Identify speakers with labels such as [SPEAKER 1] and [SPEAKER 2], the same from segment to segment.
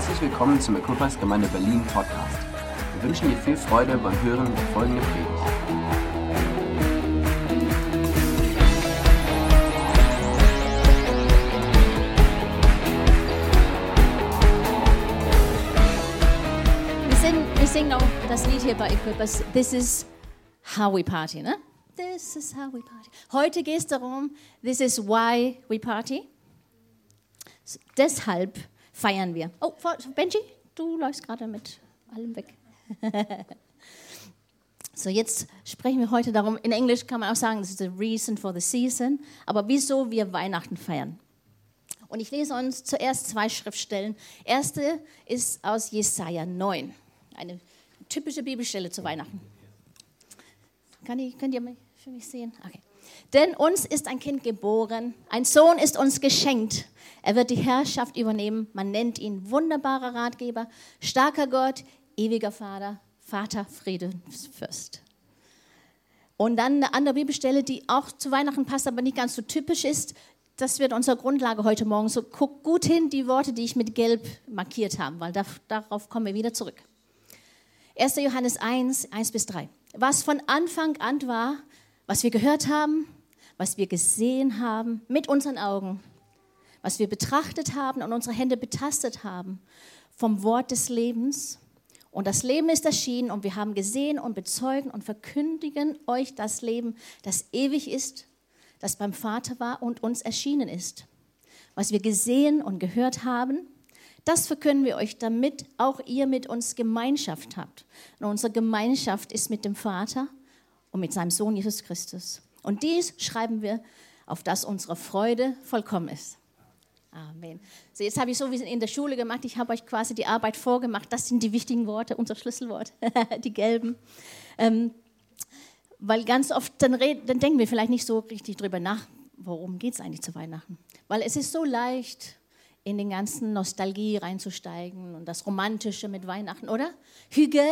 [SPEAKER 1] Herzlich willkommen zum Equippers Gemeinde Berlin Podcast. Wir wünschen dir viel Freude beim Hören der folgenden Predigt.
[SPEAKER 2] Wir singen, wir singen auch das Lied hier bei Equippers. This is how we party, ne? This is how we party. Heute geht es darum, this is why we party. S- Deshalb feiern wir. Oh, Benji, du läufst gerade mit allem weg. so, jetzt sprechen wir heute darum. In Englisch kann man auch sagen, this is the reason for the season. Aber wieso wir Weihnachten feiern? Und ich lese uns zuerst zwei Schriftstellen. Erste ist aus Jesaja 9, eine typische Bibelstelle zu Weihnachten. Kann ich, könnt ihr mich für mich sehen? Okay. Denn uns ist ein Kind geboren, ein Sohn ist uns geschenkt. Er wird die Herrschaft übernehmen. Man nennt ihn wunderbarer Ratgeber, starker Gott, ewiger Vater, Vater, Friedensfürst. Und dann eine andere Bibelstelle, die auch zu Weihnachten passt, aber nicht ganz so typisch ist. Das wird unsere Grundlage heute Morgen. So guck gut hin, die Worte, die ich mit Gelb markiert habe, weil da, darauf kommen wir wieder zurück. 1. Johannes 1, 1 bis 3. Was von Anfang an war, was wir gehört haben, was wir gesehen haben mit unseren Augen, was wir betrachtet haben und unsere Hände betastet haben vom Wort des Lebens. Und das Leben ist erschienen und wir haben gesehen und bezeugen und verkündigen euch das Leben, das ewig ist, das beim Vater war und uns erschienen ist. Was wir gesehen und gehört haben, das verkünden wir euch, damit auch ihr mit uns Gemeinschaft habt. Und unsere Gemeinschaft ist mit dem Vater und mit seinem Sohn Jesus Christus. Und dies schreiben wir, auf dass unsere Freude vollkommen ist. Amen. So, jetzt habe ich so wie in der Schule gemacht, ich habe euch quasi die Arbeit vorgemacht. Das sind die wichtigen Worte, unser Schlüsselwort, die gelben. Ähm, weil ganz oft, dann, red, dann denken wir vielleicht nicht so richtig drüber nach, worum geht es eigentlich zu Weihnachten. Weil es ist so leicht, in den ganzen Nostalgie reinzusteigen und das Romantische mit Weihnachten, oder? Hüge,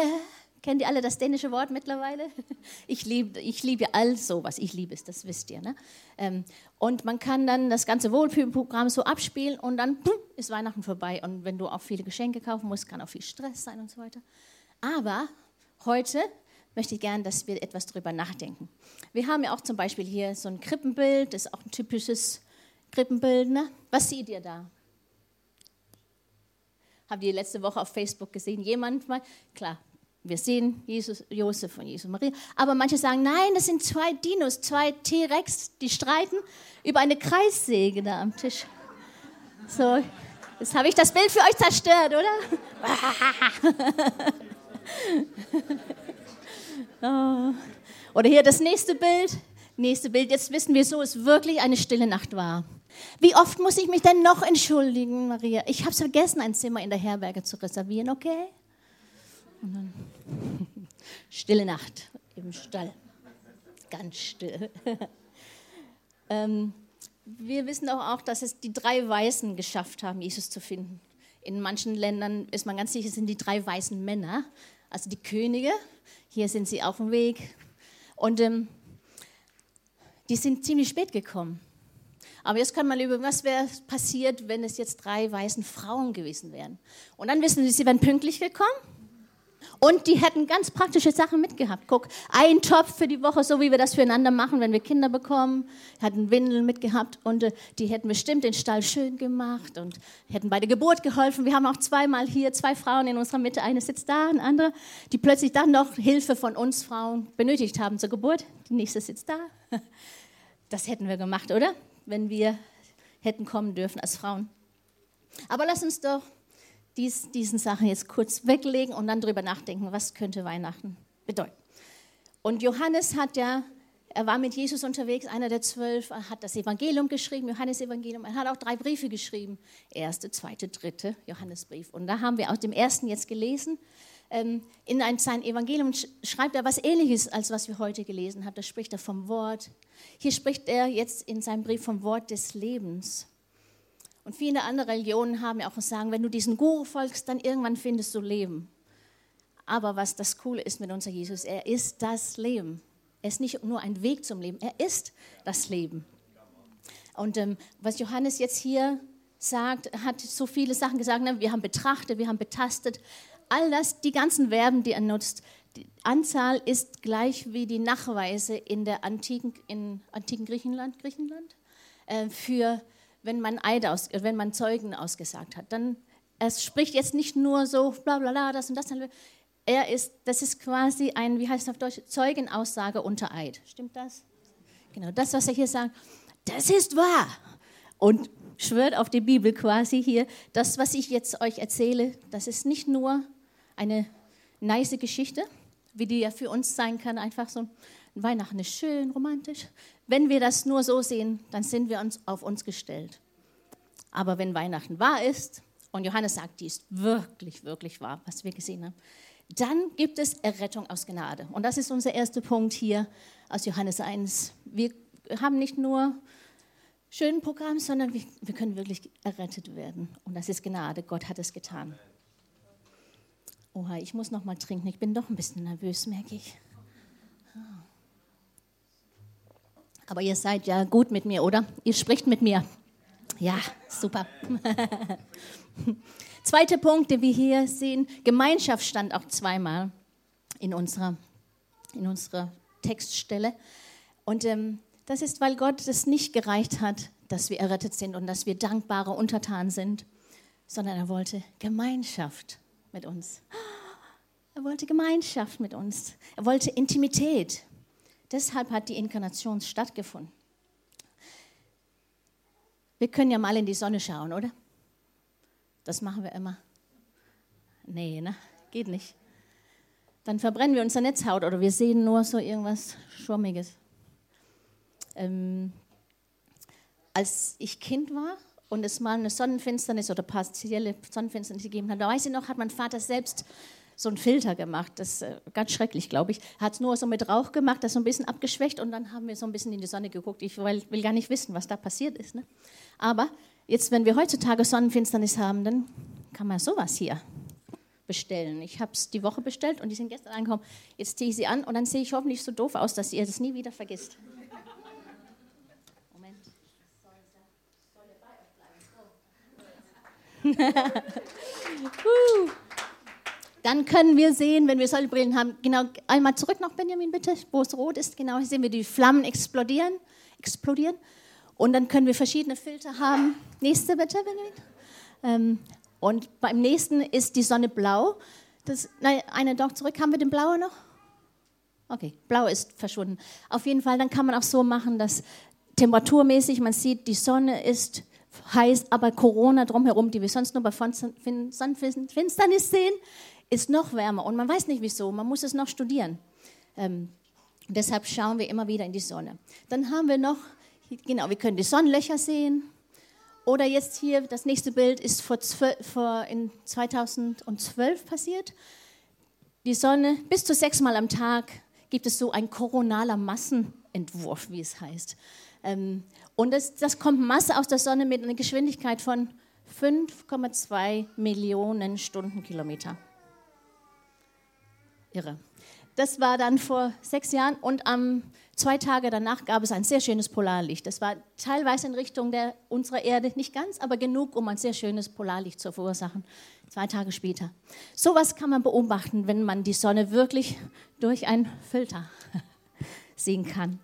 [SPEAKER 2] kennt ihr alle das dänische Wort mittlerweile? Ich liebe ich lieb ja all sowas, ich liebe es, das wisst ihr. Ne? Ähm, Und man kann dann das ganze Wohlfühlprogramm so abspielen und dann ist Weihnachten vorbei. Und wenn du auch viele Geschenke kaufen musst, kann auch viel Stress sein und so weiter. Aber heute möchte ich gerne, dass wir etwas darüber nachdenken. Wir haben ja auch zum Beispiel hier so ein Krippenbild, das ist auch ein typisches Krippenbild. Ne? Was seht ihr da? Habt ihr letzte Woche auf Facebook gesehen? Jemand mal? Klar, wir sehen Jesus, Josef und Jesus Maria. Aber manche sagen, nein, das sind zwei Dinos, zwei T-Rex, die streiten über eine Kreissäge da am Tisch. So, jetzt habe ich das Bild für euch zerstört, oder? oh. Oder hier das nächste Bild. Nächste Bild. Jetzt wissen wir so, es wirklich eine stille Nacht war. Wie oft muss ich mich denn noch entschuldigen, Maria? Ich habe es vergessen, ein Zimmer in der Herberge zu reservieren, okay? Und dann stille Nacht im Stall. Ganz still. ähm, wir wissen doch auch, dass es die drei Weißen geschafft haben, Jesus zu finden. In manchen Ländern ist man ganz sicher, es sind die drei weißen Männer, also die Könige. Hier sind sie auf dem Weg. Und ähm, die sind ziemlich spät gekommen. Aber jetzt kann man über, was wäre passiert, wenn es jetzt drei weißen Frauen gewesen wären. Und dann wissen Sie, sie wären pünktlich gekommen. Und die hätten ganz praktische Sachen mitgehabt. Guck, ein Topf für die Woche, so wie wir das füreinander machen, wenn wir Kinder bekommen. Hatten Windeln mitgehabt und äh, die hätten bestimmt den Stall schön gemacht und hätten bei der Geburt geholfen. Wir haben auch zweimal hier zwei Frauen in unserer Mitte. Eine sitzt da, eine andere, die plötzlich dann noch Hilfe von uns Frauen benötigt haben zur Geburt. Die nächste sitzt da. Das hätten wir gemacht, oder? Wenn wir hätten kommen dürfen als Frauen. Aber lass uns doch dies, diesen Sachen jetzt kurz weglegen und dann drüber nachdenken, was könnte Weihnachten bedeuten. Und Johannes hat ja, er war mit Jesus unterwegs, einer der zwölf, er hat das Evangelium geschrieben, Johannes Evangelium, er hat auch drei Briefe geschrieben, erste, zweite, dritte Johannesbrief. Und da haben wir aus dem ersten jetzt gelesen, ähm, in ein, sein Evangelium schreibt er was Ähnliches, als was wir heute gelesen haben. Da spricht er vom Wort. Hier spricht er jetzt in seinem Brief vom Wort des Lebens. Und viele andere Religionen haben ja auch sagen, wenn du diesen Guru folgst, dann irgendwann findest du Leben. Aber was das Coole ist mit unser Jesus, er ist das Leben. Er ist nicht nur ein Weg zum Leben, er ist das Leben. Und ähm, was Johannes jetzt hier sagt, hat so viele Sachen gesagt. Ne? Wir haben betrachtet, wir haben betastet. All das, die ganzen Verben, die er nutzt, die Anzahl ist gleich wie die Nachweise in der antiken, in antiken Griechenland, Griechenland äh, für wenn man Eid aus, wenn man Zeugen ausgesagt hat. Dann es spricht jetzt nicht nur so bla bla bla das und das. Er ist, das ist quasi ein, wie heißt es auf Deutsch, Zeugenaussage unter Eid. Stimmt das? Genau, das, was er hier sagt, das ist wahr. Und schwört auf die Bibel quasi hier, das, was ich jetzt euch erzähle, das ist nicht nur eine nice Geschichte, wie die ja für uns sein kann, einfach so Weihnachten ist schön, romantisch. Wenn wir das nur so sehen, dann sind wir uns auf uns gestellt. Aber wenn Weihnachten wahr ist, und Johannes sagt, die ist wirklich, wirklich wahr, was wir gesehen haben, dann gibt es Errettung aus Gnade. Und das ist unser erster Punkt hier aus Johannes 1. Wir haben nicht nur schönen Programm, sondern wir, wir können wirklich errettet werden. Und das ist Gnade. Gott hat es getan. Oha, ich muss noch mal trinken. Ich bin doch ein bisschen nervös, merke ich. Ah. Aber ihr seid ja gut mit mir, oder? Ihr spricht mit mir. Ja, super. Zweiter Punkt, den wir hier sehen, Gemeinschaft stand auch zweimal in unserer, in unserer Textstelle. Und ähm, das ist, weil Gott es nicht gereicht hat, dass wir errettet sind und dass wir dankbare Untertanen sind, sondern er wollte Gemeinschaft mit uns. Er wollte Gemeinschaft mit uns. Er wollte Intimität. Deshalb hat die Inkarnation stattgefunden. Wir können ja mal in die Sonne schauen, oder? Das machen wir immer. Nee, ne? Geht nicht. Dann verbrennen wir unsere Netzhaut oder wir sehen nur so irgendwas Schwammiges. Ähm, als ich Kind war und es mal eine Sonnenfinsternis oder partielle Sonnenfinsternis gegeben hat, da weiß ich noch, hat mein Vater selbst so einen Filter gemacht. Das ist äh, ganz schrecklich, glaube ich. Hat es nur so mit Rauch gemacht, das so ein bisschen abgeschwächt und dann haben wir so ein bisschen in die Sonne geguckt. Ich will, will gar nicht wissen, was da passiert ist. Ne? Aber jetzt, wenn wir heutzutage Sonnenfinsternis haben, dann kann man sowas hier bestellen. Ich habe es die Woche bestellt und die sind gestern angekommen. Jetzt ziehe ich sie an und dann sehe ich hoffentlich so doof aus, dass ihr das nie wieder vergisst. Moment. uh. Dann können wir sehen, wenn wir solche Brillen haben, genau einmal zurück noch, Benjamin, bitte, wo es rot ist, genau, hier sehen wir die Flammen explodieren, explodieren. Und dann können wir verschiedene Filter haben. Nächste bitte, Benjamin. Ähm, und beim nächsten ist die Sonne blau. Das, nein, eine doch zurück. Haben wir den blauen noch? Okay, blau ist verschwunden. Auf jeden Fall, dann kann man auch so machen, dass temperaturmäßig man sieht, die Sonne ist heiß, aber Corona drumherum, die wir sonst nur bei Sonnenfinsternis sehen, ist noch wärmer und man weiß nicht wieso, man muss es noch studieren. Ähm, deshalb schauen wir immer wieder in die Sonne. Dann haben wir noch, genau, wir können die Sonnenlöcher sehen. Oder jetzt hier, das nächste Bild ist vor, vor in 2012 passiert. Die Sonne, bis zu sechsmal am Tag gibt es so ein koronaler Massenentwurf, wie es heißt. Ähm, und das, das kommt Masse aus der Sonne mit einer Geschwindigkeit von 5,2 Millionen Stundenkilometer irre. Das war dann vor sechs Jahren und am zwei Tage danach gab es ein sehr schönes Polarlicht. Das war teilweise in Richtung der, unserer Erde, nicht ganz, aber genug, um ein sehr schönes Polarlicht zu verursachen. Zwei Tage später. Sowas kann man beobachten, wenn man die Sonne wirklich durch einen Filter sehen kann.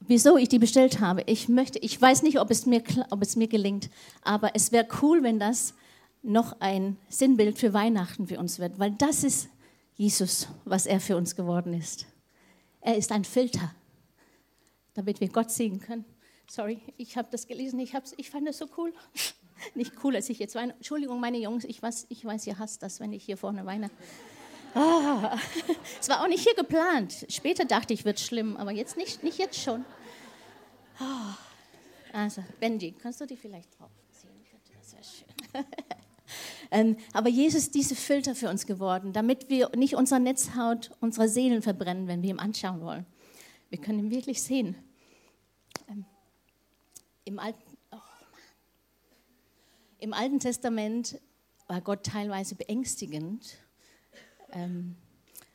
[SPEAKER 2] Wieso ich die bestellt habe, ich möchte, ich weiß nicht, ob es mir, ob es mir gelingt, aber es wäre cool, wenn das noch ein Sinnbild für Weihnachten für uns wird, weil das ist Jesus, was er für uns geworden ist. Er ist ein Filter, damit wir Gott sehen können. Sorry, ich habe das gelesen, ich, ich fand das so cool. Nicht cool, als ich jetzt weine. Entschuldigung, meine Jungs, ich weiß, ich weiß, ihr hasst das, wenn ich hier vorne weine. Ah, es war auch nicht hier geplant. Später dachte ich, wird schlimm, aber jetzt nicht, nicht jetzt schon. Ah, also, Benji, kannst du die vielleicht draufziehen? Das wäre schön. Ähm, aber Jesus ist diese Filter für uns geworden, damit wir nicht unsere Netzhaut, unsere Seelen verbrennen, wenn wir ihn anschauen wollen. Wir können ihn wirklich sehen. Ähm, Im Alten, oh Im Alten Testament war Gott teilweise beängstigend, ähm,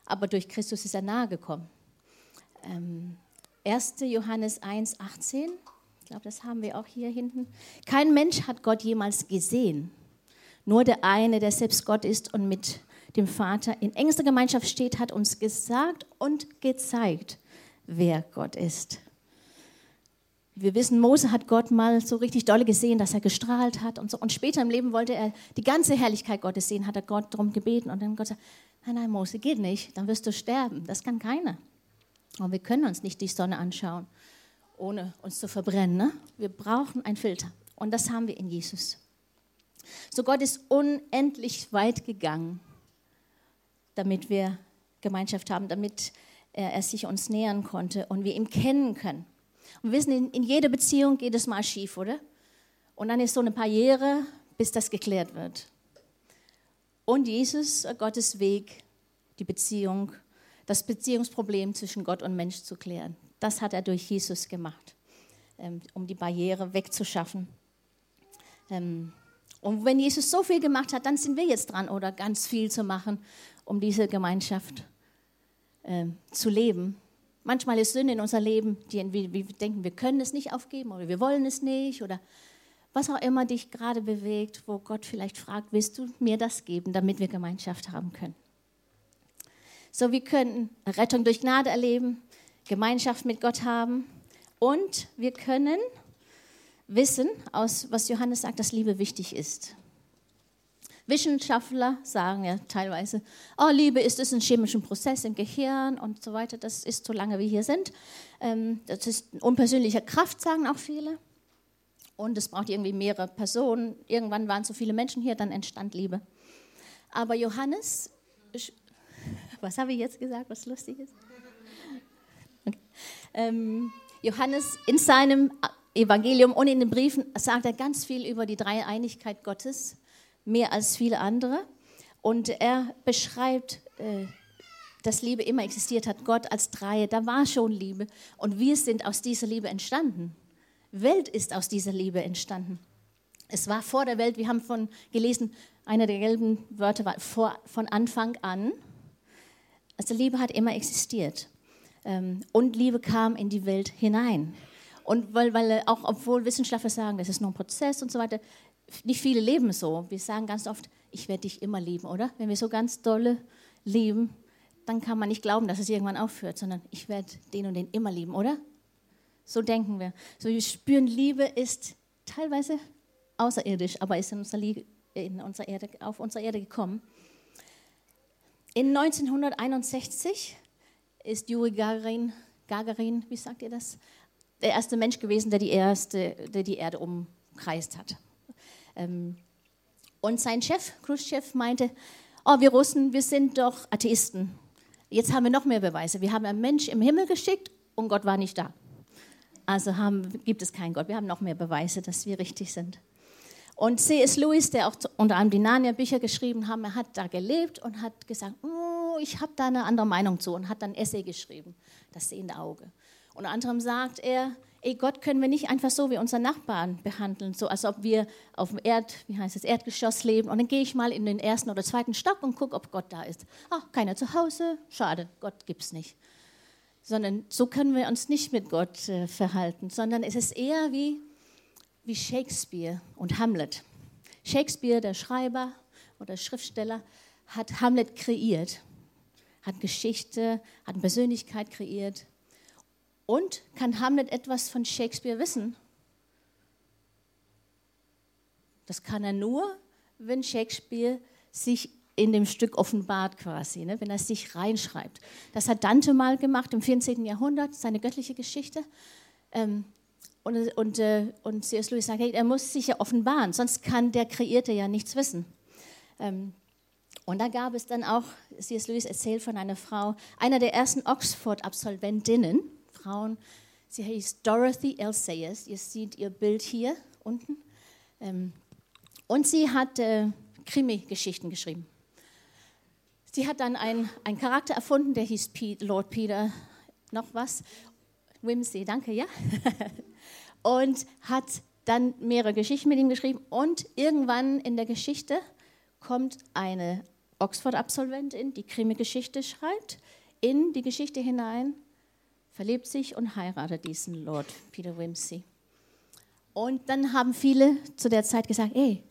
[SPEAKER 2] aber durch Christus ist er nahe gekommen. 1. Johannes 1, 18, glaube, das haben wir auch hier hinten. Kein Mensch hat Gott jemals gesehen. Nur der eine, der selbst Gott ist und mit dem Vater in engster Gemeinschaft steht, hat uns gesagt und gezeigt, wer Gott ist. Wir wissen, Mose hat Gott mal so richtig dolle gesehen, dass er gestrahlt hat und so. Und später im Leben wollte er die ganze Herrlichkeit Gottes sehen, hat er Gott darum gebeten. Und dann Gott sagt, nein, nein, Mose, geht nicht, dann wirst du sterben. Das kann keiner. Und wir können uns nicht die Sonne anschauen, ohne uns zu verbrennen. Ne? Wir brauchen einen Filter. Und das haben wir in Jesus. So Gott ist unendlich weit gegangen, damit wir Gemeinschaft haben, damit er, sich uns nähern konnte und wir ihn kennen können. Und wir wissen, in, in jeder Beziehung geht es mal schief, oder? Und dann ist so eine Barriere, bis das geklärt wird. Und Jesus, Gottes Weg, die Beziehung, das Beziehungsproblem zwischen Gott und Mensch zu klären. Das hat er durch Jesus gemacht, ähm, um die Barriere wegzuschaffen. Und wenn Jesus so viel gemacht hat, dann sind wir jetzt dran, oder ganz viel zu machen, um diese Gemeinschaft ähm, zu leben. Manchmal ist Sünde in unser Leben, die wir denken, wir können es nicht aufgeben oder wir wollen es nicht oder was auch immer dich gerade bewegt, wo Gott vielleicht fragt, willst du mir das geben, damit wir Gemeinschaft haben können. So, wir können Rettung durch Gnade erleben, Gemeinschaft mit Gott haben und wir können wissen, aus was Johannes sagt, dass Liebe wichtig ist. Wissenschaftler sagen ja teilweise, oh, Liebe ist es ein chemischer Prozess im Gehirn und so weiter. Das ist, solange wir hier sind. Ähm, das ist eine unpersönliche Kraft, sagen auch viele. Und es braucht irgendwie mehrere Personen. Irgendwann waren so viele Menschen hier, dann entstand Liebe. Aber Johannes, was habe ich jetzt gesagt, was lustig ist? Okay. Ähm, Johannes in seinem Evangelium und in den Briefen sagt er ganz viel über die Dreieinigkeit Gottes mehr als viele andere. Und er beschreibt, äh, dass Liebe immer existiert hat, Gott als Dreie, da war schon Liebe. Und wir sind aus dieser Liebe entstanden. Welt ist aus dieser Liebe entstanden. Es war vor der Welt, wir haben von gelesen, einer der gelben Wörter war vor, von Anfang an. Also Liebe hat immer existiert. Ähm, und Liebe kam in die Welt hinein. Und weil, weil auch, obwohl Wissenschaftler sagen, das ist nur ein Prozess und so weiter, nicht viele leben so. Wir sagen ganz oft, ich werde dich immer lieben, oder? Wenn wir so ganz dolle lieben, dann kann man nicht glauben, dass es irgendwann aufhört, sondern ich werde den und den immer lieben, oder? So denken wir. So wir spüren, Liebe ist teilweise außerirdisch, aber ist in unserer, in unserer Erde, auf unserer Erde gekommen. In 1961 ist Juri Gagarin, Gagarin, wie sagt ihr das, der erste Mensch gewesen, der die, erste, der die Erde umkreist hat. Ähm, und sein Chef, Khrushchev, meinte, oh, wir Russen, wir sind doch Atheisten. Jetzt haben wir noch mehr Beweise. Wir haben einen Mensch im Himmel geschickt und Gott war nicht da. Also haben, gibt es keinen Gott. Wir haben noch mehr Beweise, dass wir richtig sind. Und C.S. Lewis, der auch unter anderem die Narnia-Bücher geschrieben hat, er hat da gelebt und hat gesagt, oh, ich habe da eine andere Meinung zu und hat dann Essay geschrieben, das sehende Auge. Unter anderem sagt er, ey, Gott können wir nicht einfach so wie unsere Nachbarn behandeln, so als ob wir auf dem Erd, wie heißt es, Erdgeschoss leben und dann gehe ich mal in den ersten oder zweiten Stock und gucke, ob Gott da ist. Ach, keiner zu Hause, schade, Gott gibt's nicht. Sondern so können wir uns nicht mit Gott äh, verhalten, sondern es ist eher wie, wie Shakespeare und Hamlet. Shakespeare, der Schreiber oder Schriftsteller, hat Hamlet kreiert, hat Geschichte, hat Persönlichkeit kreiert und kann Hamlet etwas von Shakespeare wissen? Das kann er nur, wenn Shakespeare sich in dem Stück offenbart quasi, ne? wenn er sich reinschreibt. Das hat Dante mal gemacht im 14. Jahrhundert, seine göttliche Geschichte. Ähm, und, und, äh, und C.S. Lewis sagt, hey, er muss sich ja offenbaren, sonst kann der Kreierte ja nichts wissen. Ähm, und da gab es dann auch, C.S. Lewis erzählt von einer Frau, einer der ersten Oxford-Absolventinnen, Frauen. Sie heißt Dorothy L. Sayers. Ihr seht ihr Bild hier unten. Ähm, und sie hat äh, Krimi-Geschichten geschrieben. Sie hat dann einen, einen Charakter erfunden, der hieß Pete, Lord Peter, noch was. Whimsy, danke, ja. und hat dann mehrere Geschichten mit ihm geschrieben. Und irgendwann in der Geschichte kommt eine Oxford-Absolventin, die Krimi-Geschichte schreibt, in die Geschichte hinein verliebt sich und heiratet diesen Lord Peter Wimsey. Und dann haben viele zu der Zeit gesagt, hey,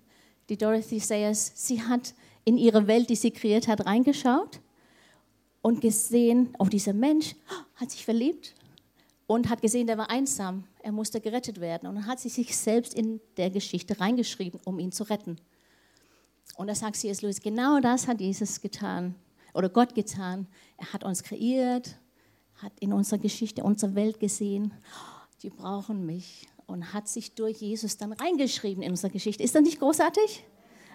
[SPEAKER 2] die Dorothy Sayers, sie hat in ihre Welt, die sie kreiert hat, reingeschaut und gesehen, oh, dieser Mensch hat sich verliebt und hat gesehen, der war einsam, er musste gerettet werden. Und dann hat sie sich selbst in der Geschichte reingeschrieben, um ihn zu retten. Und da sagt C.S. Lewis, genau das hat Jesus getan oder Gott getan. Er hat uns kreiert, hat in unserer Geschichte unsere Welt gesehen. Die brauchen mich und hat sich durch Jesus dann reingeschrieben in unsere Geschichte. Ist das nicht großartig?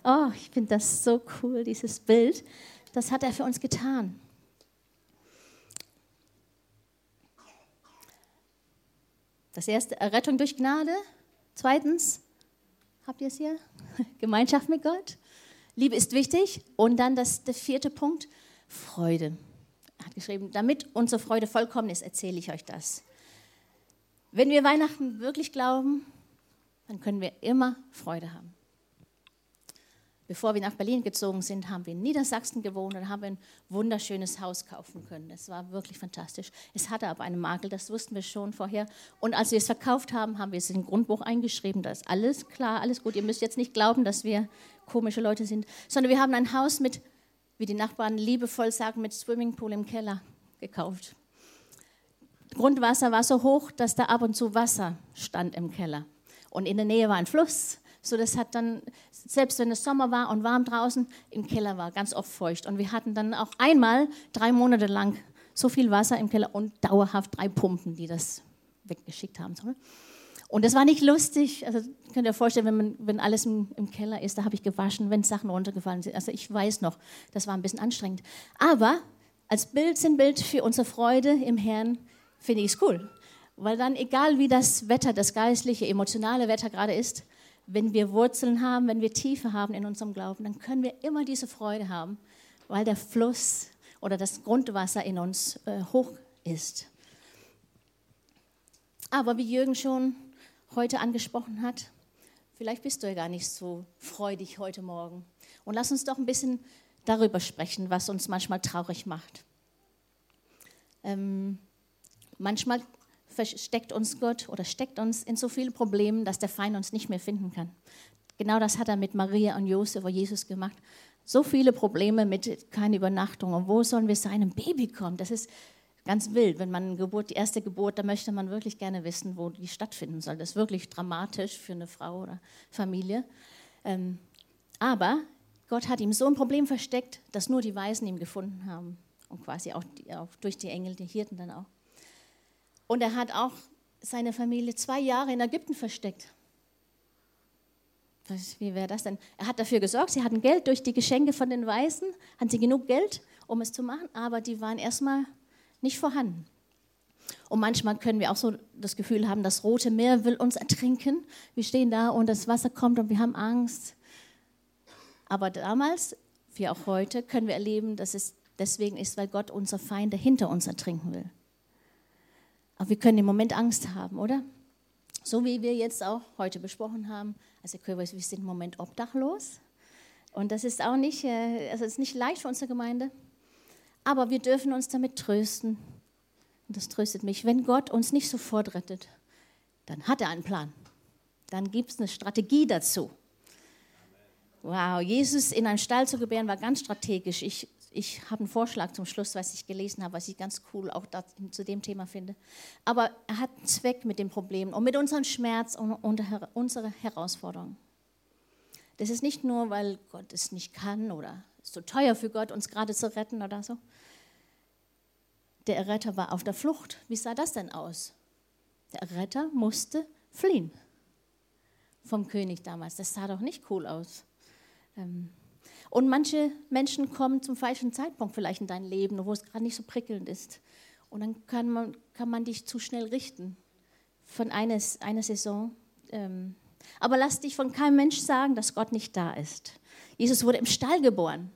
[SPEAKER 2] Oh, ich finde das so cool, dieses Bild. Das hat er für uns getan. Das erste, Errettung durch Gnade. Zweitens, habt ihr es hier? Gemeinschaft mit Gott. Liebe ist wichtig. Und dann das, der vierte Punkt, Freude. Hat geschrieben, damit unsere Freude vollkommen ist, erzähle ich euch das. Wenn wir Weihnachten wirklich glauben, dann können wir immer Freude haben. Bevor wir nach Berlin gezogen sind, haben wir in Niedersachsen gewohnt und haben ein wunderschönes Haus kaufen können. Es war wirklich fantastisch. Es hatte aber einen Makel, das wussten wir schon vorher. Und als wir es verkauft haben, haben wir es in ein Grundbuch eingeschrieben. Da ist alles klar, alles gut. Ihr müsst jetzt nicht glauben, dass wir komische Leute sind, sondern wir haben ein Haus mit, wie die Nachbarn liebevoll sagen, mit Swimmingpool im Keller gekauft. Grundwasser war so hoch, dass da ab und zu Wasser stand im Keller. Und in der Nähe war ein Fluss. So, das hat dann, selbst wenn es Sommer war und warm draußen, im Keller war ganz oft feucht. Und wir hatten dann auch einmal drei Monate lang so viel Wasser im Keller und dauerhaft drei Pumpen, die das weggeschickt haben. Und das war nicht lustig. Also könnt ihr euch vorstellen, wenn, man, wenn alles im, im Keller ist, da habe ich gewaschen, wenn Sachen runtergefallen sind. Also ich weiß noch, das war ein bisschen anstrengend. Aber als Bild sind Bild für unsere Freude im Herrn finde ich es cool. Weil dann, egal wie das Wetter, das geistliche, emotionale Wetter gerade ist, wenn wir Wurzeln haben, wenn wir Tiefe haben in unserem Glauben, dann können wir immer diese Freude haben, weil der Fluss oder das Grundwasser in uns äh, hoch ist. Aber wie Jürgen schon heute angesprochen hat, vielleicht bist du ja gar nicht so freudig heute Morgen. Und lass uns doch ein bisschen darüber sprechen, was uns manchmal traurig macht. Ähm, Manchmal versteckt uns Gott oder steckt uns in so viele Problemen, dass der Feind uns nicht mehr finden kann. Genau das hat er mit Maria und Josef und Jesus gemacht. So viele Probleme mit keine Übernachtung. Und wo sollen wir sein? Ein Baby kommt. Das ist ganz wild. Wenn man Geburt, die erste Geburt, da möchte man wirklich gerne wissen, wo die stattfinden soll. Das ist wirklich dramatisch für eine Frau oder Familie. Ähm, aber Gott hat ihm so ein Problem versteckt, dass nur die Weisen ihn gefunden haben. Und quasi auch, die, auch durch die Engel, die Hirten dann auch. Und er hat auch seine Familie zwei Jahre in Ägypten versteckt. Wie wäre das denn? Er hat dafür gesorgt, sie hatten Geld durch die Geschenke von den Weißen, hatten sie genug Geld, um es zu machen, aber die waren erstmal nicht vorhanden. Und manchmal können wir auch so das Gefühl haben, das Rote Meer will uns ertrinken. Wir stehen da und das Wasser kommt und wir haben Angst. Aber damals, wie auch heute, können wir erleben, dass es deswegen ist, weil Gott unser Feinde hinter uns ertrinken will. Aber wir können im Moment Angst haben, oder? So wie wir jetzt auch heute besprochen haben. Also wir sind im Moment obdachlos. Und das ist auch nicht, äh, also ist nicht leicht für unsere Gemeinde. Aber wir dürfen uns damit trösten. Und das tröstet mich. Wenn Gott uns nicht sofort rettet, dann hat er einen Plan. Dann gibt es eine Strategie dazu. Wow, Jesus in einen Stall zu gebären war ganz strategisch. Ich ich habe einen Vorschlag zum Schluss, was ich gelesen habe, was ich ganz cool auch da, zu dem Thema finde. Aber er hat einen Zweck mit dem Problem und mit unserem Schmerz und, und unserer Herausforderung. Das ist nicht nur, weil Gott es nicht kann oder so teuer für Gott, uns gerade zu retten oder so. Der Erretter war auf der Flucht. Wie sah das denn aus? Der Erretter musste fliehen vom König damals. Das sah doch nicht cool aus. Ähm, und manche Menschen kommen zum falschen Zeitpunkt vielleicht in dein Leben, wo es gerade nicht so prickelnd ist. Und dann kann man, kann man dich zu schnell richten von eines, einer Saison. Ähm, aber lass dich von keinem Mensch sagen, dass Gott nicht da ist. Jesus wurde im Stall geboren.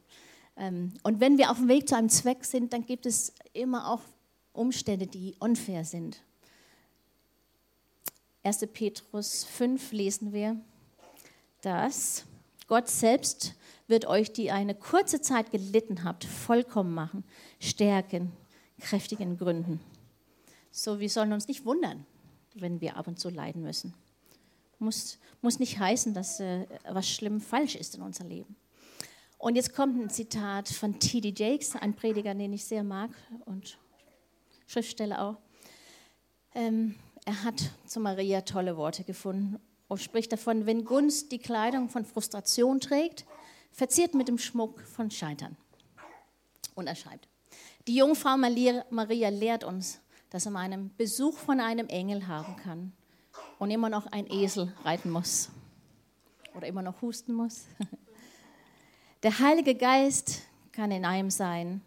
[SPEAKER 2] Ähm, und wenn wir auf dem Weg zu einem Zweck sind, dann gibt es immer auch Umstände, die unfair sind. 1. Petrus 5 lesen wir, dass Gott selbst wird euch, die eine kurze Zeit gelitten habt, vollkommen machen, stärken, kräftigen Gründen. So, wir sollen uns nicht wundern, wenn wir ab und zu leiden müssen. Muss, muss nicht heißen, dass äh, was schlimm falsch ist in unserem Leben. Und jetzt kommt ein Zitat von T.D. Jakes, ein Prediger, den ich sehr mag und Schriftsteller auch. Ähm, er hat zu Maria tolle Worte gefunden und spricht davon, wenn Gunst die Kleidung von Frustration trägt, verziert mit dem Schmuck von Scheitern. Und er schreibt, die Jungfrau Maria lehrt uns, dass man einen Besuch von einem Engel haben kann und immer noch ein Esel reiten muss oder immer noch husten muss. Der Heilige Geist kann in einem sein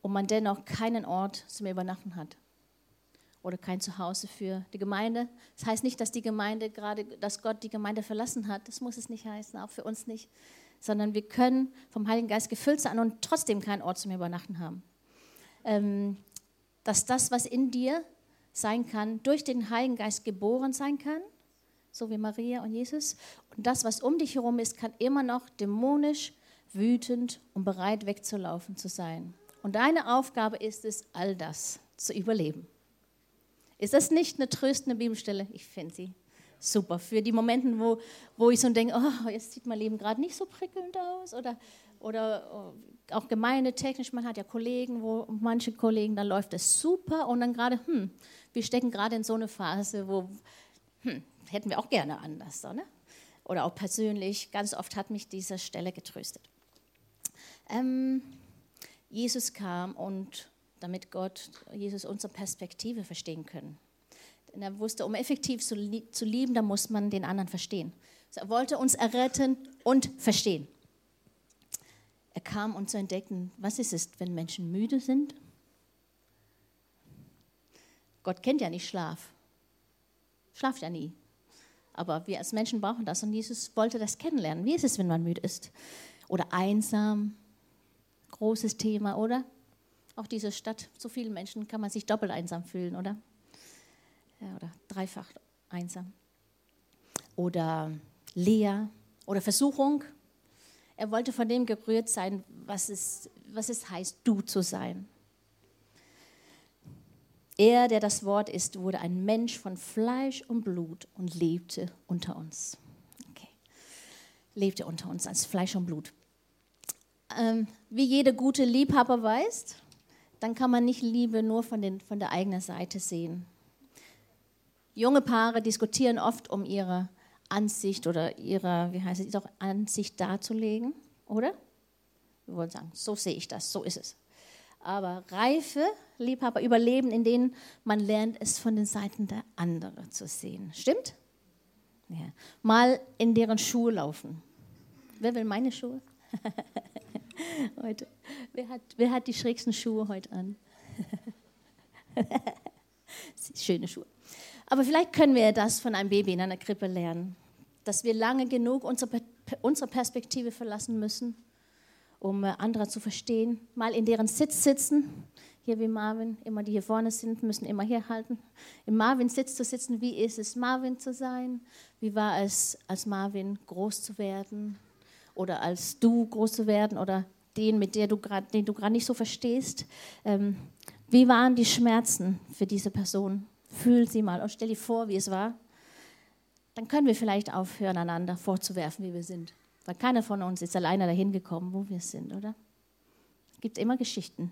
[SPEAKER 2] und man dennoch keinen Ort zum Übernachten hat oder kein Zuhause für die Gemeinde. Das heißt nicht, dass die Gemeinde gerade, dass Gott die Gemeinde verlassen hat. Das muss es nicht heißen, auch für uns nicht. Sondern wir können vom Heiligen Geist gefüllt sein und trotzdem keinen Ort zum Übernachten haben. Ähm, dass das, was in dir sein kann, durch den Heiligen Geist geboren sein kann, so wie Maria und Jesus. Und das, was um dich herum ist, kann immer noch dämonisch wütend und bereit wegzulaufen zu sein. Und deine Aufgabe ist es, all das zu überleben. Ist das nicht eine tröstende Bibelstelle? Ich finde sie super. Für die Momente, wo, wo ich so denke, oh, jetzt sieht mein Leben gerade nicht so prickelnd aus. Oder, oder oh, auch gemeindetechnisch, man hat ja Kollegen, wo manche Kollegen, da läuft es super. Und dann gerade, hm, wir stecken gerade in so eine Phase, wo, hm, hätten wir auch gerne anders. So, ne? Oder auch persönlich, ganz oft hat mich diese Stelle getröstet ähm, Jesus kam und damit Gott, Jesus unsere Perspektive verstehen können. Denn er wusste, um effektiv zu, zu lieben, da muss man den anderen verstehen. Also er wollte uns erretten und verstehen. Er kam, um zu entdecken, was ist es, wenn Menschen müde sind? Gott kennt ja nicht Schlaf. Schlaft ja nie. Aber wir als Menschen brauchen das und Jesus wollte das kennenlernen. Wie ist es, wenn man müde ist? Oder einsam, großes Thema, oder? Auch diese Stadt, so viele Menschen kann man sich doppelt einsam fühlen, oder? Ja, oder dreifach einsam. Oder Lea oder Versuchung. Er wollte von dem gerührt sein, was es, was es heißt, du zu sein. Er, der das Wort ist, wurde ein Mensch von Fleisch und Blut und lebte unter uns. Okay. Lebte unter uns als Fleisch und Blut ähm, wie jede gute Liebhaber weiß, dann kann man nicht Liebe nur von, den, von der eigenen Seite sehen. Junge Paare diskutieren oft um ihre Ansicht oder ihre, wie heißt es, ihre Ansicht darzulegen, oder? Wir wollen sagen, so sehe ich das, so ist es. Aber reife Liebhaber überleben, in denen man lernt, es von den Seiten der anderen zu sehen. Stimmt? Ja. Mal in deren Schuhe laufen. Wer will meine Schuhe? heute. Wer hat, wer hat die schrägsten Schuhe heute an? Schöne Schuhe. Aber vielleicht können wir das von einem Baby in einer Krippe lernen, dass wir lange genug unsere, unsere Perspektive verlassen müssen, um äh, andere zu verstehen. Mal in deren Sitz sitzen, hier wie Marvin, immer die hier vorne sind, müssen immer hier halten. Im Marvin Sitz zu sitzen, wie ist es, Marvin zu sein? Wie war es, als Marvin groß zu werden? Oder als du groß zu werden? Oder den, mit der du grad, den du gerade nicht so verstehst. Ähm, wie waren die Schmerzen für diese Person? Fühl sie mal und stell dir vor, wie es war. Dann können wir vielleicht aufhören, einander vorzuwerfen, wie wir sind. Weil keiner von uns ist alleine dahin gekommen, wo wir sind, oder? Es gibt immer Geschichten.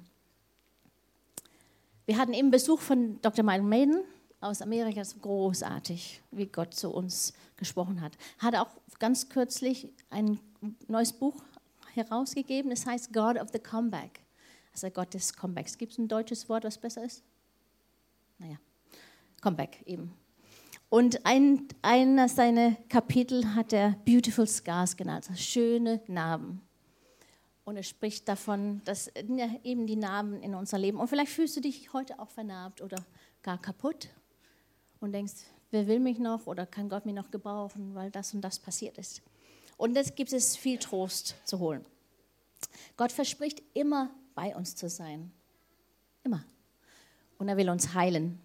[SPEAKER 2] Wir hatten eben Besuch von Dr. Michael Maiden aus Amerika. Ist großartig, wie Gott zu uns gesprochen hat. Hat auch ganz kürzlich ein neues Buch herausgegeben. Es heißt God of the Comeback. Also Gott des Comebacks. Gibt es ein deutsches Wort, was besser ist? Naja, Comeback eben. Und ein, einer seiner Kapitel hat er Beautiful Scars genannt, also schöne Narben. Und er spricht davon, dass eben die Narben in unser Leben. Und vielleicht fühlst du dich heute auch vernarbt oder gar kaputt und denkst, wer will mich noch oder kann Gott mich noch gebrauchen, weil das und das passiert ist. Und das gibt es viel Trost zu holen. Gott verspricht immer bei uns zu sein. Immer. Und er will uns heilen.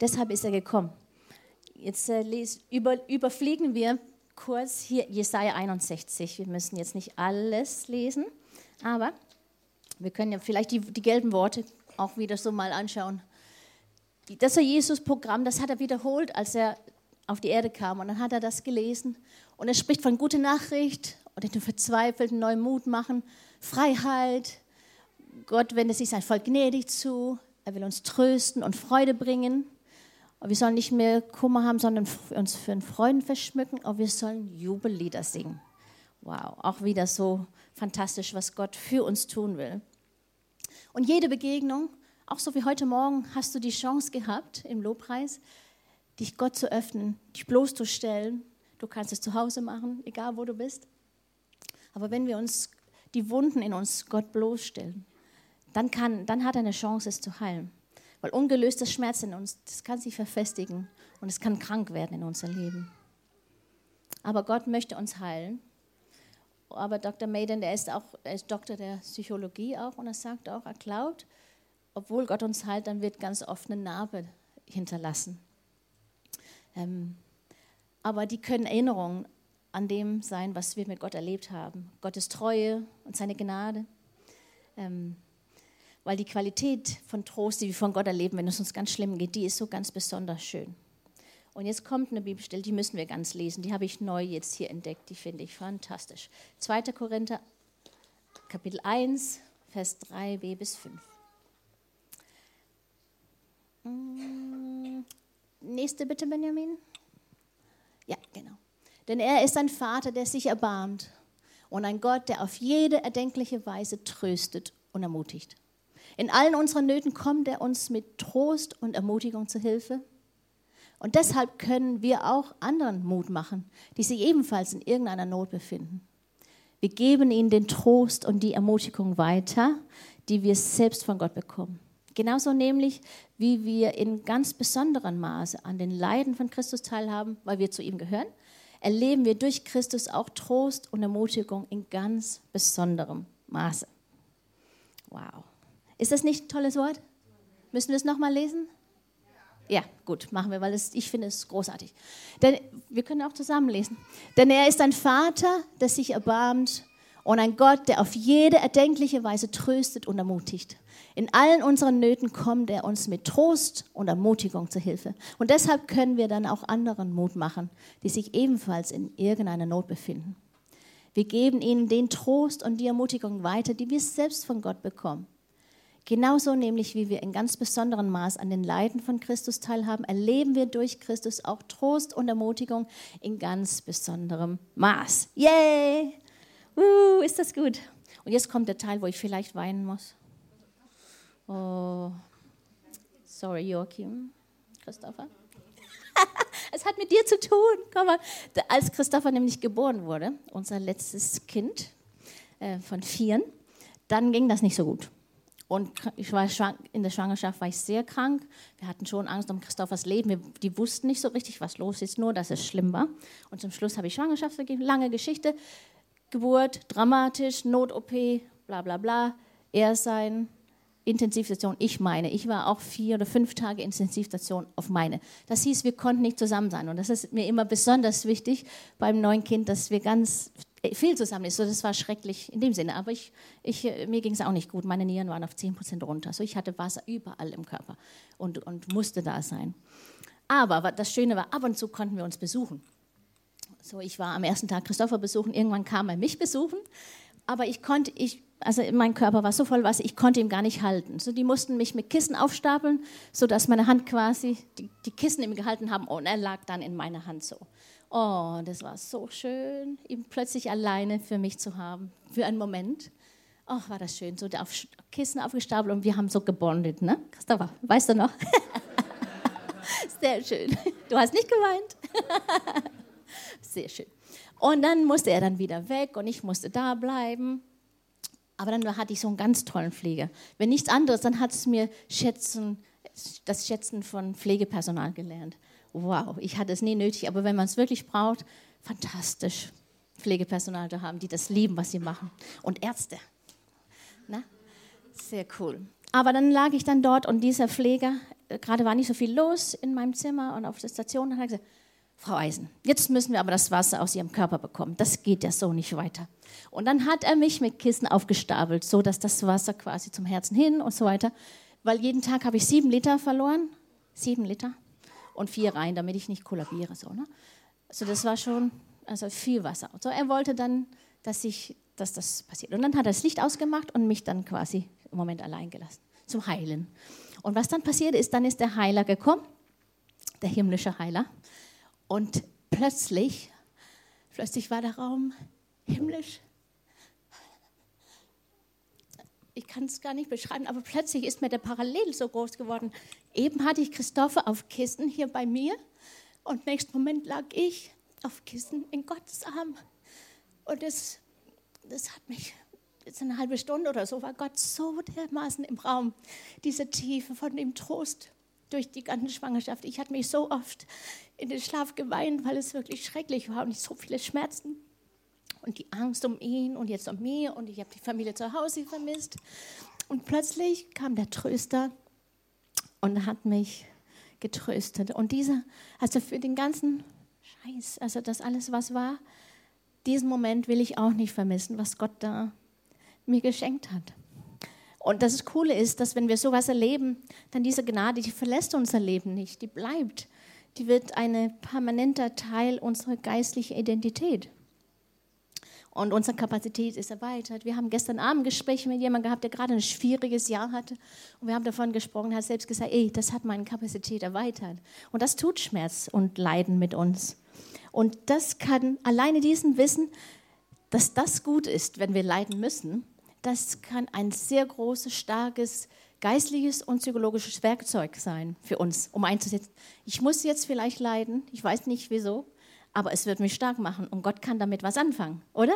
[SPEAKER 2] Deshalb ist er gekommen. Jetzt äh, les, über, überfliegen wir kurz hier Jesaja 61. Wir müssen jetzt nicht alles lesen, aber wir können ja vielleicht die, die gelben Worte auch wieder so mal anschauen. Das Jesus-Programm, das hat er wiederholt, als er auf die Erde kam. Und dann hat er das gelesen. Und er spricht von guter Nachricht und den Verzweifelten neuen Mut machen, Freiheit. Gott wendet sich sein Volk gnädig zu. Er will uns trösten und Freude bringen. Und wir sollen nicht mehr Kummer haben, sondern uns für den Freuden verschmücken. Und wir sollen Jubellieder singen. Wow, auch wieder so fantastisch, was Gott für uns tun will. Und jede Begegnung, auch so wie heute Morgen, hast du die Chance gehabt im Lobpreis, dich Gott zu öffnen, dich bloßzustellen. Du kannst es zu Hause machen, egal wo du bist. Aber wenn wir uns die Wunden in uns Gott bloßstellen, dann, kann, dann hat er eine Chance, es zu heilen. Weil ungelöster Schmerz in uns, das kann sich verfestigen und es kann krank werden in unser Leben. Aber Gott möchte uns heilen. Aber Dr. Maiden, der ist auch er ist Doktor der Psychologie auch und er sagt auch, er glaubt, obwohl Gott uns heilt, dann wird ganz oft eine Narbe hinterlassen. Ähm, aber die können Erinnerungen an dem sein, was wir mit Gott erlebt haben. Gottes Treue und seine Gnade. Ähm, weil die Qualität von Trost, die wir von Gott erleben, wenn es uns ganz schlimm geht, die ist so ganz besonders schön. Und jetzt kommt eine Bibelstelle, die müssen wir ganz lesen. Die habe ich neu jetzt hier entdeckt, die finde ich fantastisch. 2. Korinther, Kapitel 1, Vers 3b bis 5. Mm, nächste bitte, Benjamin. Ja, genau. Denn er ist ein Vater, der sich erbarmt und ein Gott, der auf jede erdenkliche Weise tröstet und ermutigt. In allen unseren Nöten kommt er uns mit Trost und Ermutigung zu Hilfe. Und deshalb können wir auch anderen Mut machen, die sich ebenfalls in irgendeiner Not befinden. Wir geben ihnen den Trost und die Ermutigung weiter, die wir selbst von Gott bekommen. Genauso nämlich, wie wir in ganz besonderem Maße an den Leiden von Christus teilhaben, weil wir zu ihm gehören, erleben wir durch Christus auch Trost und Ermutigung in ganz besonderem Maße. Wow. Ist das nicht ein tolles Wort? Müssen wir es nochmal lesen? Ja, gut, machen wir, weil es, ich finde es großartig. Denn wir können auch zusammen lesen. Denn er ist ein Vater, der sich erbarmt und ein Gott, der auf jede erdenkliche Weise tröstet und ermutigt. In allen unseren Nöten kommt er uns mit Trost und Ermutigung zur Hilfe. Und deshalb können wir dann auch anderen Mut machen, die sich ebenfalls in irgendeiner Not befinden. Wir geben ihnen den Trost und die Ermutigung weiter, die wir selbst von Gott bekommen. Genauso nämlich, wie wir in ganz besonderem Maß an den Leiden von Christus teilhaben, erleben wir durch Christus auch Trost und Ermutigung in ganz besonderem Maß. Yay! Uh, ist das gut. Und jetzt kommt der Teil, wo ich vielleicht weinen muss. Oh, sorry, Joachim. Christopher? es hat mit dir zu tun. Komm mal. Als Christopher nämlich geboren wurde, unser letztes Kind äh, von vieren, dann ging das nicht so gut. Und ich war in der Schwangerschaft war ich sehr krank. Wir hatten schon Angst um Christophers Leben. Wir, die wussten nicht so richtig, was los ist, nur dass es schlimm war. Und zum Schluss habe ich Schwangerschaft gegeben, lange Geschichte. Geburt, dramatisch, Not-OP, bla bla bla. Er sein, Intensivstation, ich meine. Ich war auch vier oder fünf Tage Intensivstation auf meine. Das hieß, wir konnten nicht zusammen sein. Und das ist mir immer besonders wichtig beim neuen Kind, dass wir ganz viel zusammen ist. So, das war schrecklich in dem Sinne. Aber ich, ich, mir ging es auch nicht gut. Meine Nieren waren auf 10 Prozent runter. So, ich hatte Wasser überall im Körper und, und musste da sein. Aber das Schöne war, ab und zu konnten wir uns besuchen. So, ich war am ersten Tag Christopher besuchen. Irgendwann kam er mich besuchen. Aber ich konnte, ich, also mein Körper war so voll Wasser, ich konnte ihn gar nicht halten. So, die mussten mich mit Kissen aufstapeln, sodass meine Hand quasi die, die Kissen ihm gehalten haben und er lag dann in meiner Hand so. Oh, das war so schön, ihn plötzlich alleine für mich zu haben, für einen Moment. Ach, war das schön, so auf Kissen aufgestapelt und wir haben so gebondet, ne? Christopher, weißt du noch? Sehr schön. Du hast nicht geweint. Sehr schön. Und dann musste er dann wieder weg und ich musste da bleiben. Aber dann hatte ich so einen ganz tollen Pfleger. Wenn nichts anderes, dann hat es mir schätzen, das Schätzen von Pflegepersonal gelernt wow, ich hatte es nie nötig, aber wenn man es wirklich braucht, fantastisch, Pflegepersonal zu haben, die das lieben, was sie machen. Und Ärzte. Na? Sehr cool. Aber dann lag ich dann dort und dieser Pfleger, äh, gerade war nicht so viel los in meinem Zimmer und auf der Station, hat gesagt, Frau Eisen, jetzt müssen wir aber das Wasser aus Ihrem Körper bekommen. Das geht ja so nicht weiter. Und dann hat er mich mit Kissen aufgestapelt, so dass das Wasser quasi zum Herzen hin und so weiter. Weil jeden Tag habe ich sieben Liter verloren. Sieben Liter. und vier rein, damit ich nicht kollabiere. So, ne? Also das war schon also viel Wasser. So, er wollte dann, dass, ich, dass das passiert. Und dann hat er das Licht ausgemacht und mich dann quasi im Moment allein gelassen, zum Heilen. Und was dann passiert ist, dann ist der Heiler gekommen, der himmlische Heiler. Und plötzlich, plötzlich war der Raum himmlisch. Ich kann es gar nicht beschreiben, aber plötzlich ist mir der Parallel so groß geworden. Eben hatte ich Christopher auf Kissen hier bei mir und nächsten Moment lag ich auf Kissen in Gottes Arm. Und das, das hat mich, jetzt eine halbe Stunde oder so, war Gott so dermaßen im Raum. Diese Tiefe von dem Trost durch die ganze Schwangerschaft. Ich hatte mich so oft in den Schlaf geweint, weil es wirklich schrecklich war und ich so viele Schmerzen und die Angst um ihn und jetzt um mich und ich habe die Familie zu Hause vermisst. Und plötzlich kam der Tröster und hat mich getröstet. Und dieser, also für den ganzen Scheiß, also das alles, was war, diesen Moment will ich auch nicht vermissen, was Gott da mir geschenkt hat. Und das Coole ist, dass wenn wir sowas erleben, dann diese Gnade, die verlässt unser Leben nicht, die bleibt. Die wird ein permanenter Teil unserer geistlichen Identität. Und unsere Kapazität ist erweitert. Wir haben gestern Abend Gespräche mit jemandem gehabt, der gerade ein schwieriges Jahr hatte. Und wir haben davon gesprochen, er hat selbst gesagt, ey, das hat meine Kapazität erweitert. Und das tut Schmerz und Leiden mit uns. Und das kann alleine diesen Wissen, dass das gut ist, wenn wir leiden müssen, das kann ein sehr großes, starkes geistliches und psychologisches Werkzeug sein für uns, um einzusetzen. Ich muss jetzt vielleicht leiden, ich weiß nicht wieso, aber es wird mich stark machen und Gott kann damit was anfangen, oder?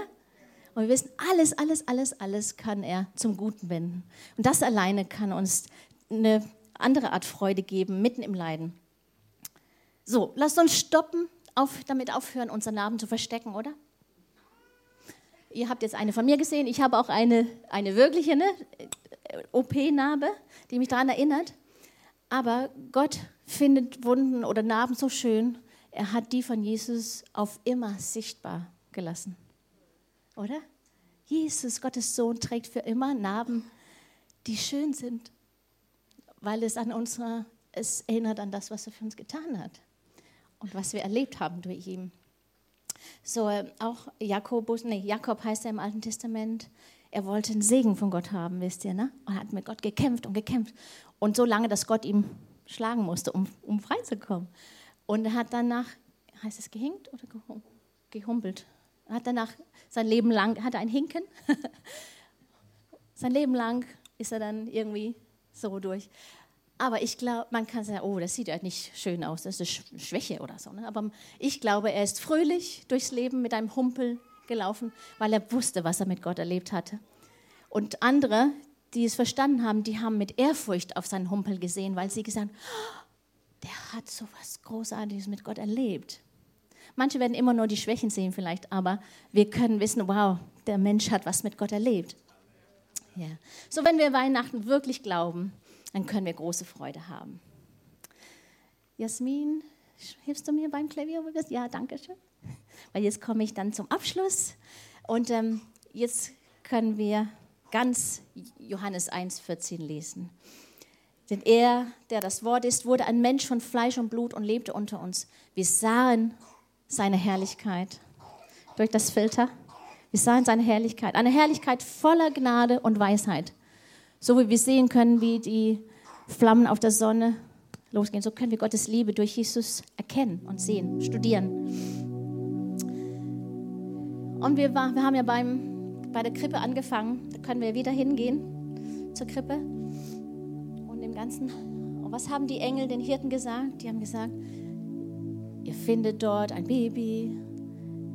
[SPEAKER 2] Und wir wissen, alles, alles, alles, alles kann er zum Guten wenden. Und das alleine kann uns eine andere Art Freude geben, mitten im Leiden. So, lasst uns stoppen, auf, damit aufhören, unseren Namen zu verstecken, oder? Ihr habt jetzt eine von mir gesehen. Ich habe auch eine, eine wirkliche ne? OP-Narbe, die mich daran erinnert. Aber Gott findet Wunden oder Narben so schön. Er hat die von Jesus auf immer sichtbar gelassen. Oder? Jesus, Gottes Sohn, trägt für immer Narben, die schön sind, weil es an unserer, es erinnert an das, was er für uns getan hat und was wir erlebt haben durch ihn. So, äh, auch Jakobus, nee, Jakob heißt er im Alten Testament, er wollte einen Segen von Gott haben, wisst ihr, ne? Und hat mit Gott gekämpft und gekämpft. Und so lange, dass Gott ihm schlagen musste, um, um freizukommen. Und er hat danach, heißt es gehinkt oder gehumpelt? Er hat danach sein Leben lang, hat er ein Hinken? sein Leben lang ist er dann irgendwie so durch. Aber ich glaube, man kann sagen, oh, das sieht ja nicht schön aus, das ist eine Schwäche oder so. Ne? Aber ich glaube, er ist fröhlich durchs Leben mit einem Humpel gelaufen, weil er wusste, was er mit Gott erlebt hatte. Und andere, die es verstanden haben, die haben mit Ehrfurcht auf seinen Humpel gesehen, weil sie gesagt haben, oh, der hat so was Großartiges mit Gott erlebt. Manche werden immer nur die Schwächen sehen vielleicht, aber wir können wissen, wow, der Mensch hat was mit Gott erlebt. Ja. So, wenn wir Weihnachten wirklich glauben, dann können wir große Freude haben. Jasmin, hilfst du mir beim Klavier? Ja, danke schön. Weil jetzt komme ich dann zum Abschluss und ähm, jetzt können wir ganz Johannes 1,14 lesen. Denn er, der das Wort ist, wurde ein Mensch von Fleisch und Blut und lebte unter uns. Wir sahen seine Herrlichkeit durch das Filter. Wir sahen seine Herrlichkeit, eine Herrlichkeit voller Gnade und Weisheit so wie wir sehen können, wie die Flammen auf der Sonne losgehen, so können wir Gottes Liebe durch Jesus erkennen und sehen, studieren. Und wir, wir haben ja beim, bei der Krippe angefangen, da können wir wieder hingehen zur Krippe und dem Ganzen. Und was haben die Engel den Hirten gesagt? Die haben gesagt, ihr findet dort ein Baby,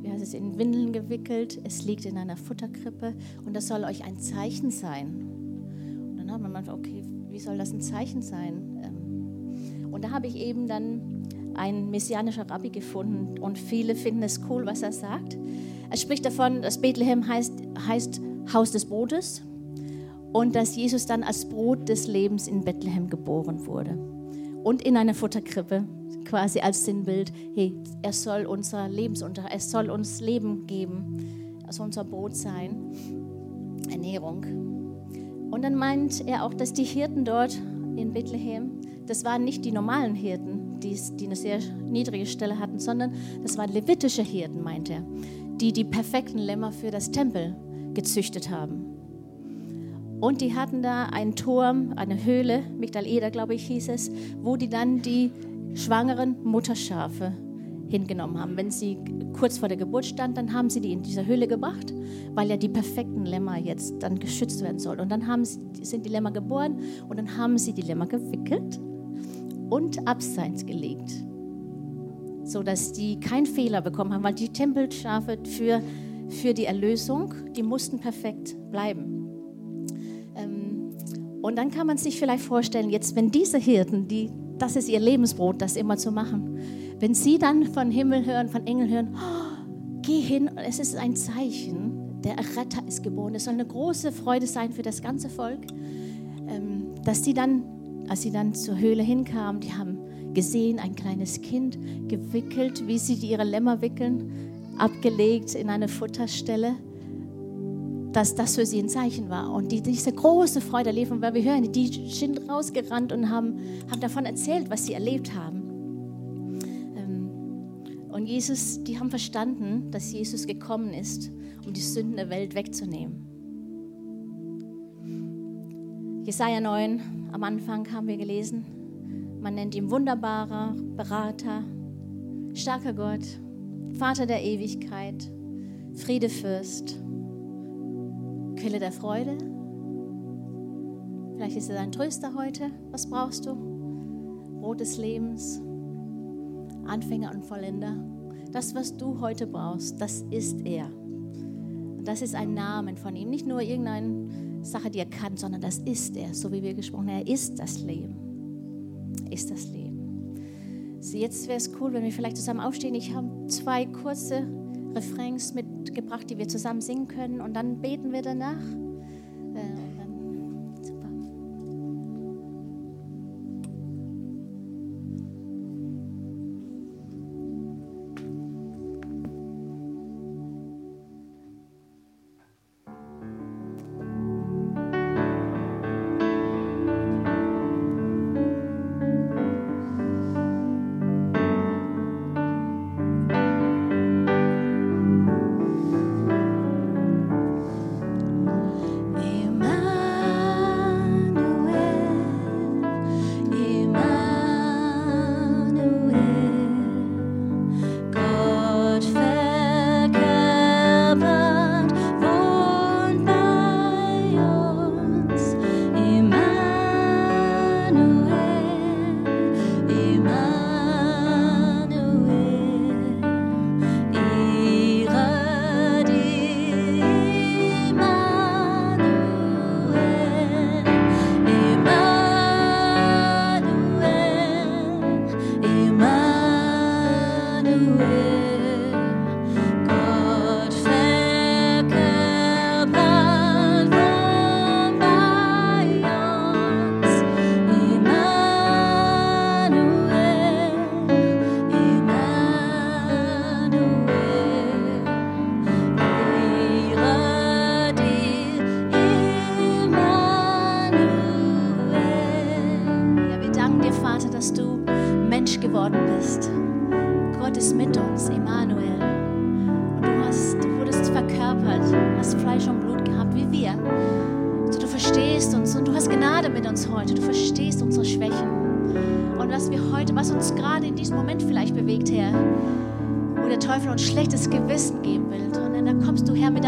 [SPEAKER 2] haben es in Windeln gewickelt, es liegt in einer Futterkrippe und das soll euch ein Zeichen sein Ne? Man meinte, okay, wie soll das ein Zeichen sein? Ähm, und da habe ich eben dann ein messianischer Rabbi gefunden und viele finden es cool, was er sagt. Er spricht davon, dass Bethlehem heißt, heißt Haus des Brotes und dass Jesus dann als Brot des Lebens in Bethlehem geboren wurde und in einer Futterkrippe quasi als Sinnbild, hey, er soll unser Lebensunterhalt, er soll uns Leben geben, er soll unser Brot sein, Ernährung. Und dann meint er auch, dass die Hirten dort in Bethlehem, das waren nicht die normalen Hirten, die, die eine sehr niedrige Stelle hatten, sondern das waren levitische Hirten, meint er, die die perfekten Lämmer für das Tempel gezüchtet haben. Und die hatten da einen Turm, eine Höhle, Migdal Eder, glaube ich, hieß es, wo die dann die schwangeren Mutterschafe hingenommen haben. Wenn sie kurz vor der Geburt stand, dann haben sie die in diese Höhle gebracht, weil ja die perfekten Lämmer jetzt dann geschützt werden sollen. Und dann haben sie, sind die Lämmer geboren und dann haben sie die Lämmer gewickelt und abseits gelegt, sodass die keinen Fehler bekommen haben, weil die Tempelschafe für, für die Erlösung, die mussten perfekt bleiben. Ähm, und dann kann man sich vielleicht vorstellen, jetzt wenn diese Hirten, die, das ist ihr Lebensbrot, das immer zu machen, wenn sie dann von Himmel hören, von Engeln hören, oh, geh hin, es ist ein Zeichen, der Retter ist geboren. Es soll eine große Freude sein für das ganze Volk, ähm, dass sie dann, als sie dann zur Höhle hinkamen, die haben gesehen, ein kleines Kind gewickelt, wie sie ihre Lämmer wickeln, abgelegt in eine Futterstelle dass das für sie ein Zeichen war und die diese große Freude erleben, weil wir hören, die sind rausgerannt und haben, haben davon erzählt, was sie erlebt haben. Und Jesus, die haben verstanden, dass Jesus gekommen ist, um die Sünden der Welt wegzunehmen. Jesaja 9, am Anfang haben wir gelesen, man nennt ihn wunderbarer Berater, starker Gott, Vater der Ewigkeit, Friedefürst, Quelle der Freude. Vielleicht ist er dein Tröster heute. Was brauchst du? Brot des Lebens, Anfänger und Vollender. Das, was du heute brauchst, das ist er. Das ist ein Namen von ihm. Nicht nur irgendeine Sache, die er kann, sondern das ist er, so wie wir gesprochen haben. Er ist das Leben. Ist das Leben. So, jetzt wäre es cool, wenn wir vielleicht zusammen aufstehen. Ich habe zwei kurze Refrains mitgebracht, die wir zusammen singen können und dann beten wir danach.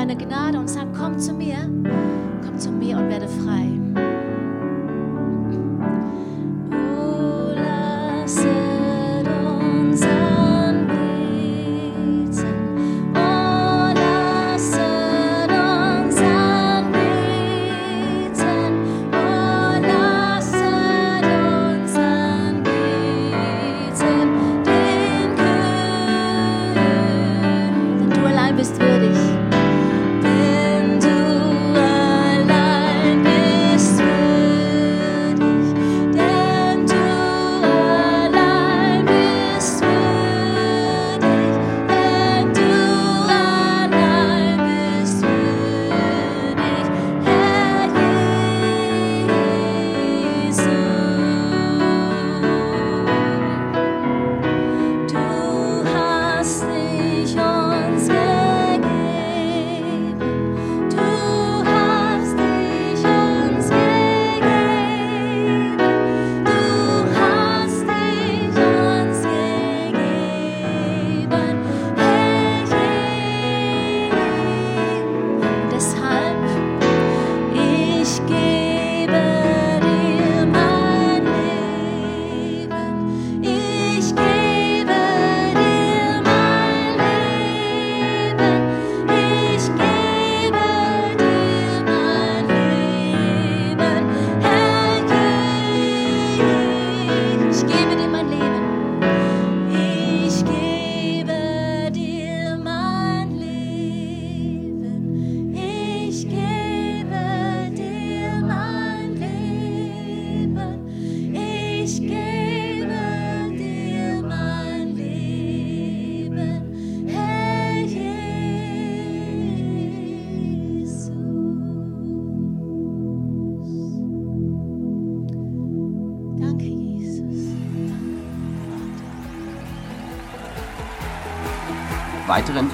[SPEAKER 1] deine
[SPEAKER 2] Gnade und sagen, komm zu mir, komm zu mir und werde frei.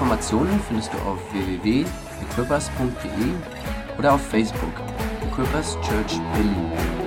[SPEAKER 1] Informationen findest du auf www.equippers.de oder auf Facebook Equippers Church Berlin.